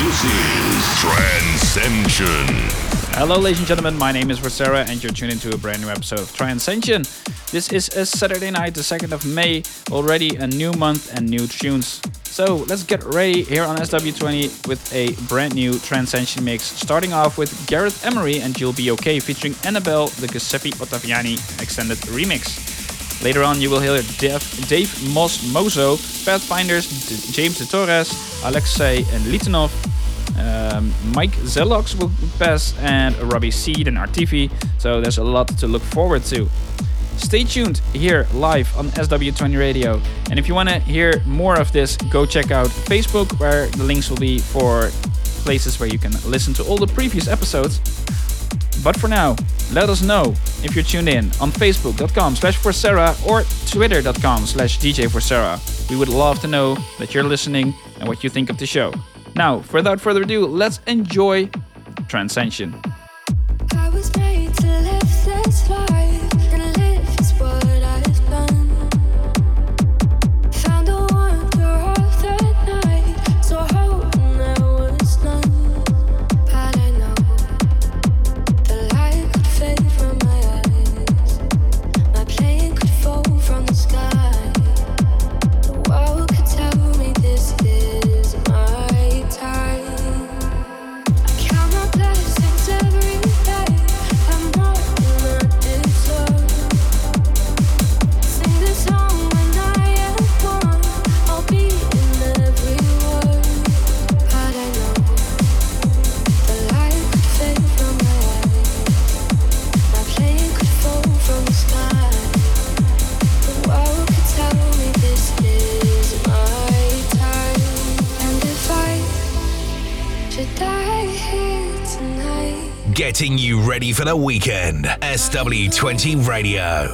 this is Trancescension. Hello, ladies and gentlemen. My name is Vorcera, and you're tuned into a brand new episode of Trancescension. This is a Saturday night, the 2nd of May. Already a new month and new tunes. So let's get ready here on SW20 with a brand new Trancescension mix. Starting off with Gareth Emery and You'll Be Okay featuring Annabelle, the Giuseppe Ottaviani extended remix. Later on, you will hear Dave, Dave Moss Mozo, Pathfinders, D- James de Torres, Alexei and Litanov, um, Mike Zelox will pass, and Robbie Seed and Artifi. So there's a lot to look forward to. Stay tuned here live on SW20 Radio. And if you want to hear more of this, go check out Facebook, where the links will be for places where you can listen to all the previous episodes. But for now, let us know if you're tuned in on facebook.com slash Vorcera or twitter.com slash DJ Vorcera. We would love to know that you're listening and what you think of the show. Now, without further ado, let's enjoy Trancescension. Ready for the weekend. SW20 Radio.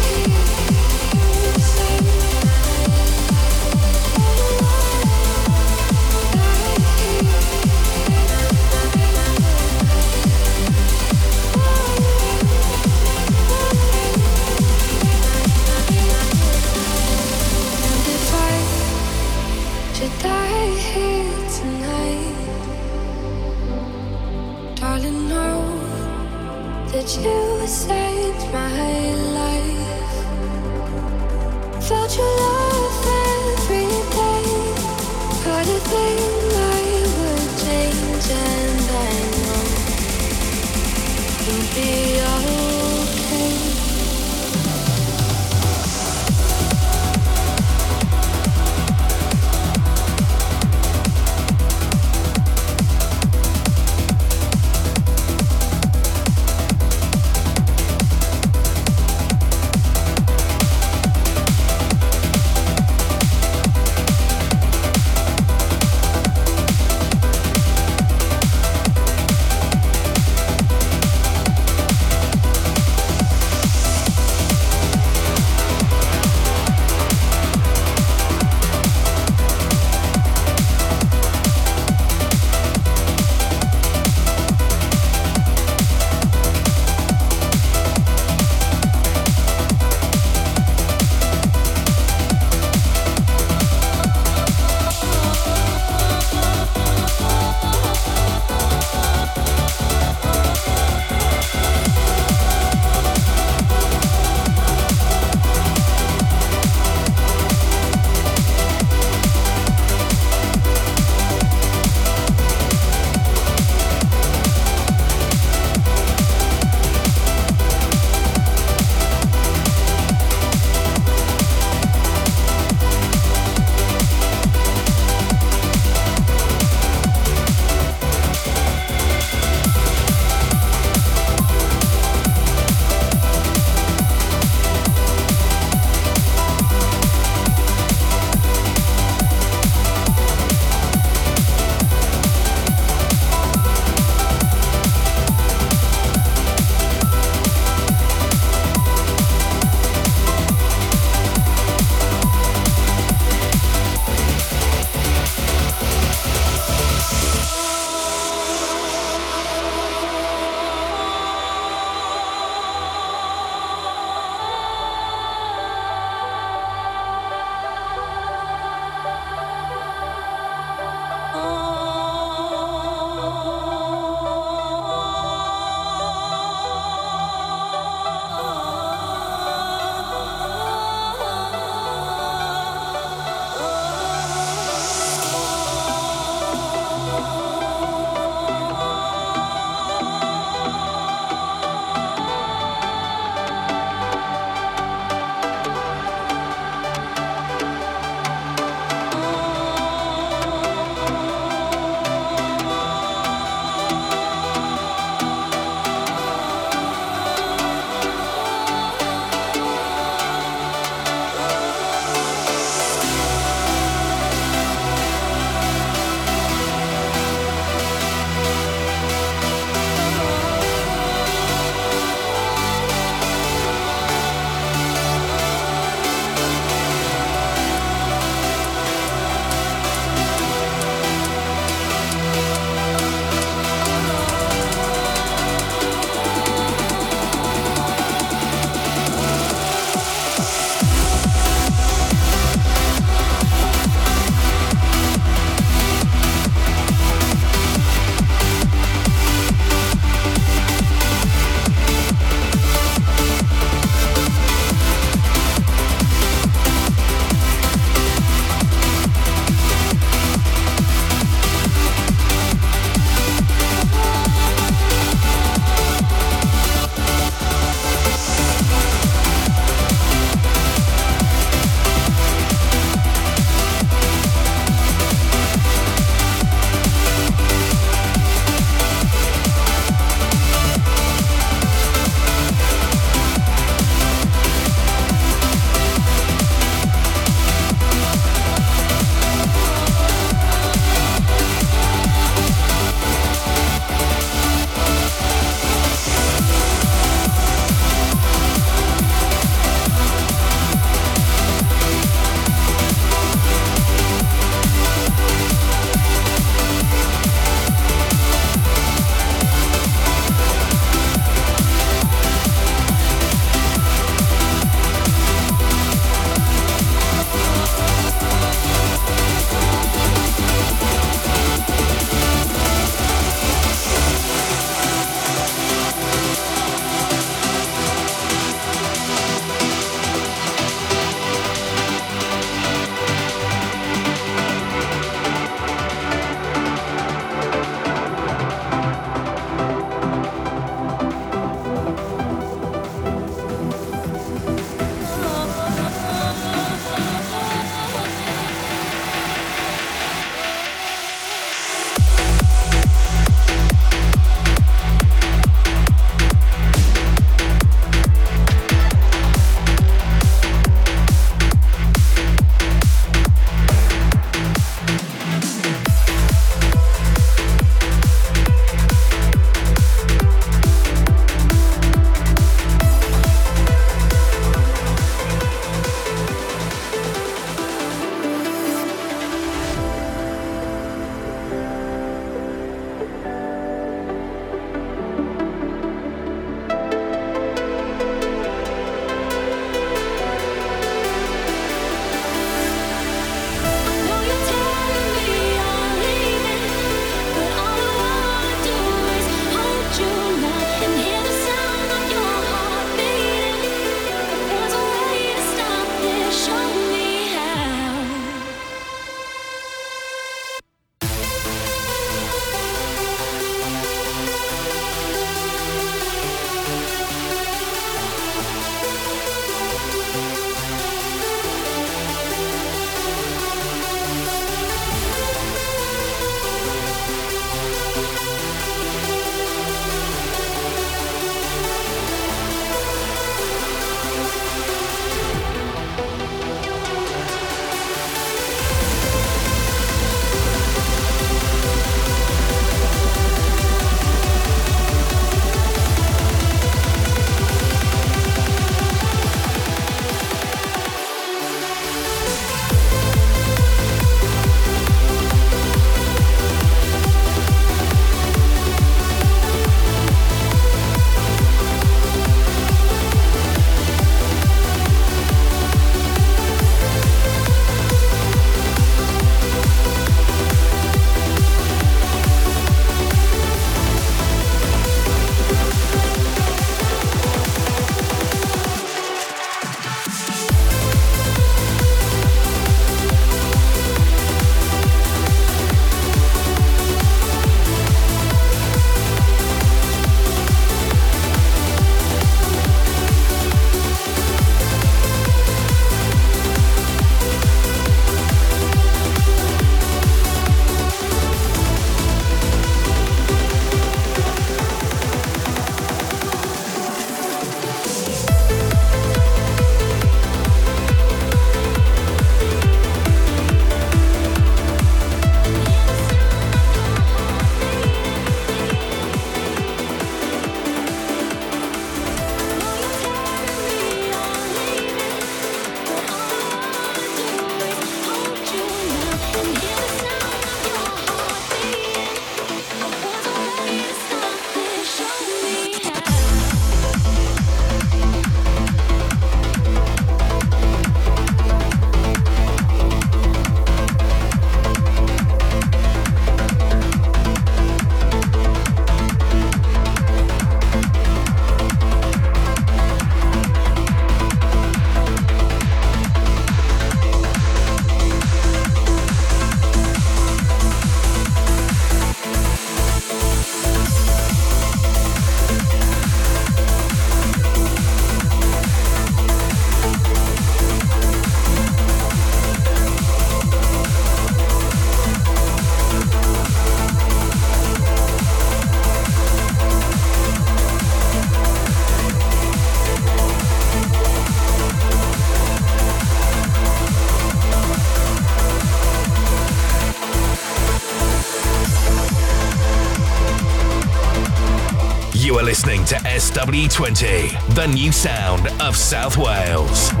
2020, the new sound of South Wales.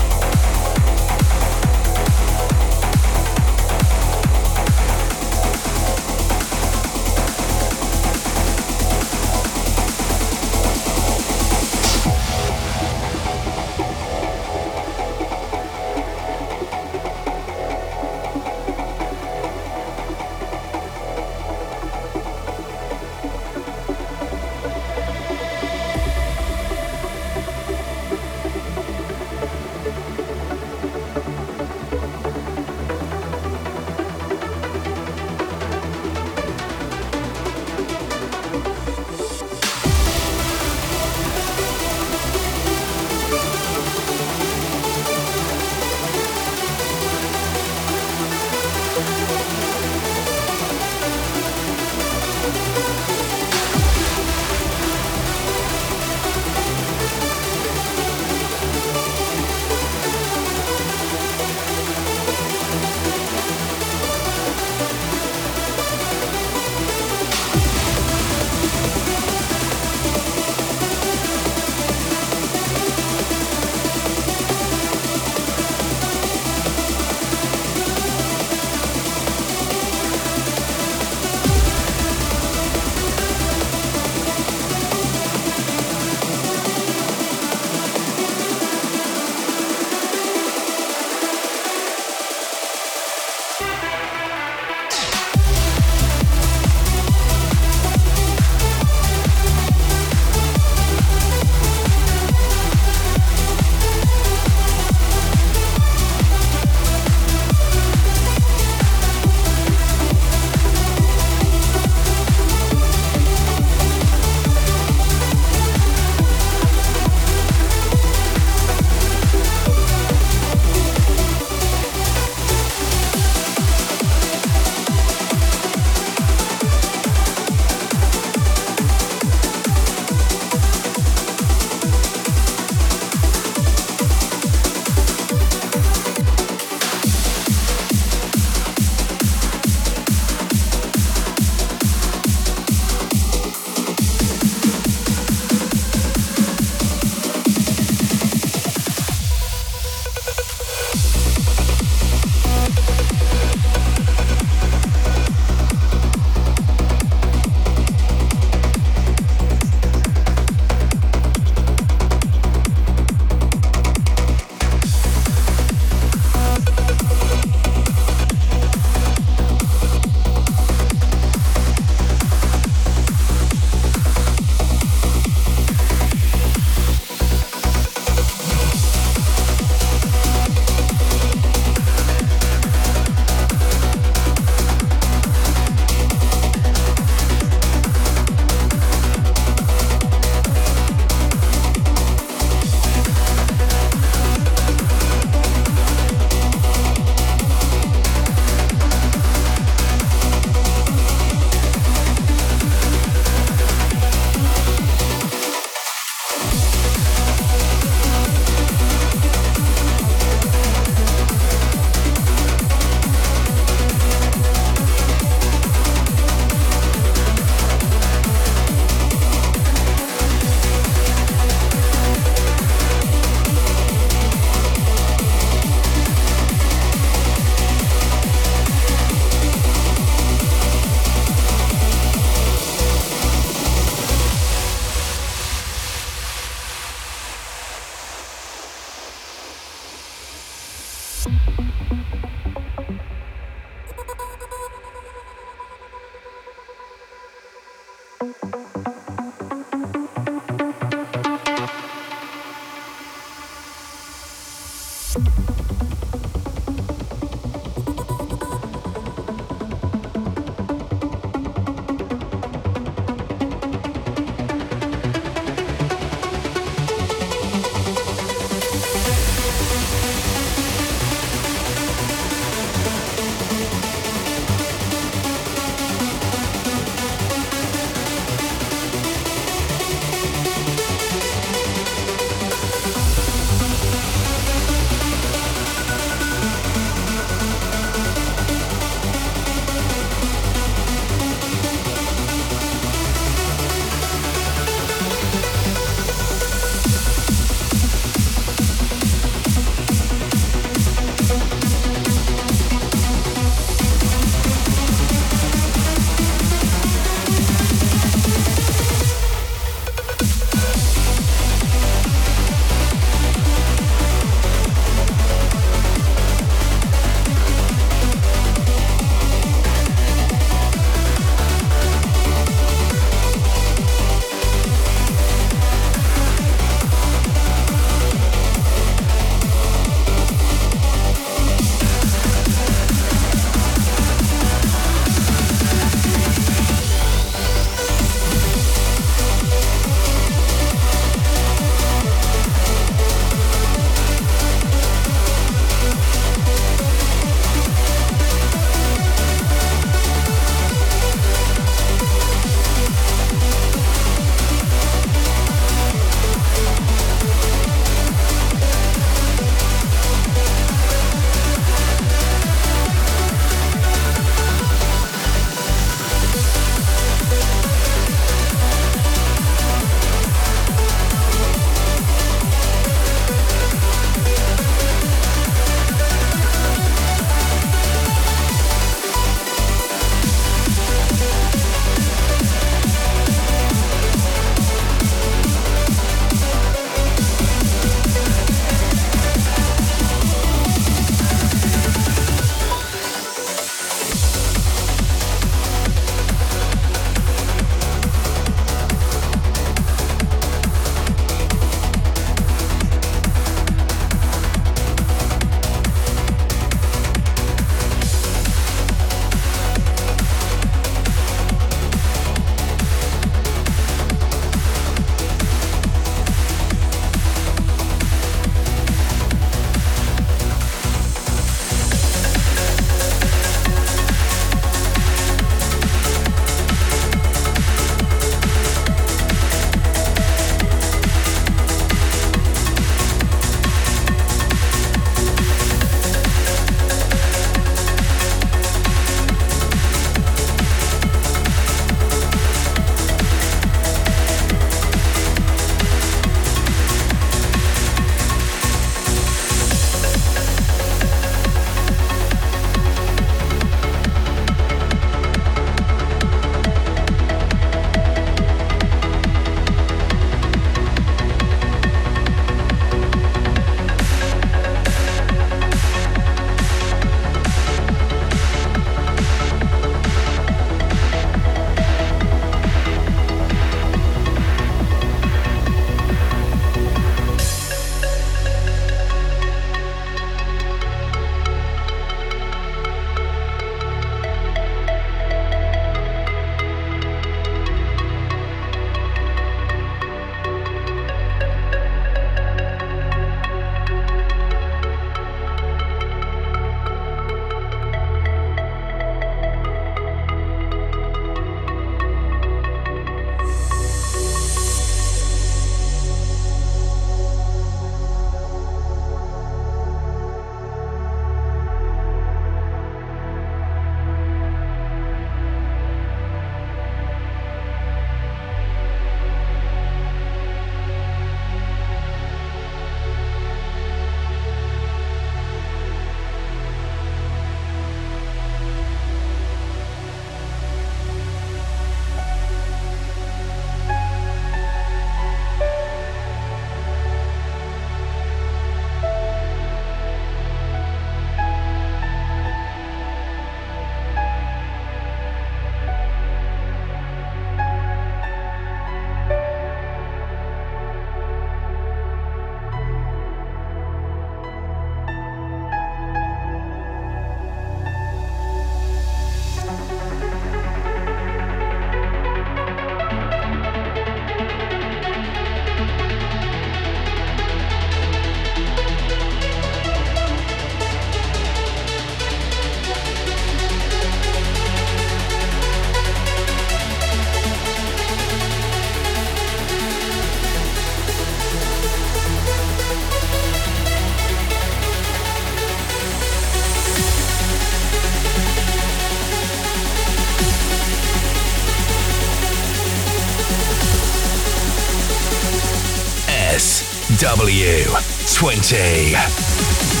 SW20.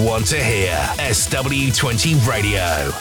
Want to hear. SW20 Radio.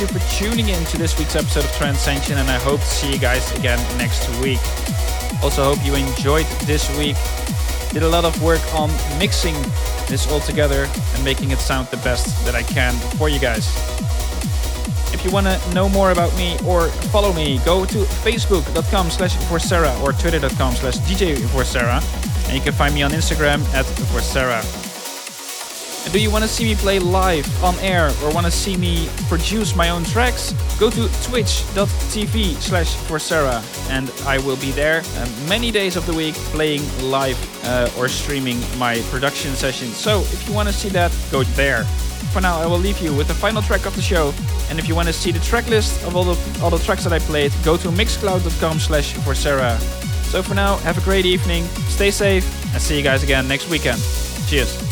You for tuning in to this week's episode of Trancescension, and I hope to see you guys again next week. Also, hope you enjoyed this week. Did a lot of work on mixing this all together and making it sound the best that I can for you guys. If you want to know more about me or follow me, go to facebook.com slash Vorcera or twitter.com slash DJ Vorcera. And you can find me on Instagram at Vorcera. And do you want to see me play live on air or want to see me produce my own tracks? Go to twitch.tv slash Vorcera and I will be there uh, many days of the week playing live uh, or streaming my production sessions. So if you want to see that, go there. For now, I will leave you with the final track of the show. And if you want to see the track list of all the, all the tracks that I played, go to mixcloud.com slash Vorcera. So for now, have a great evening, stay safe, and see you guys again next weekend. Cheers.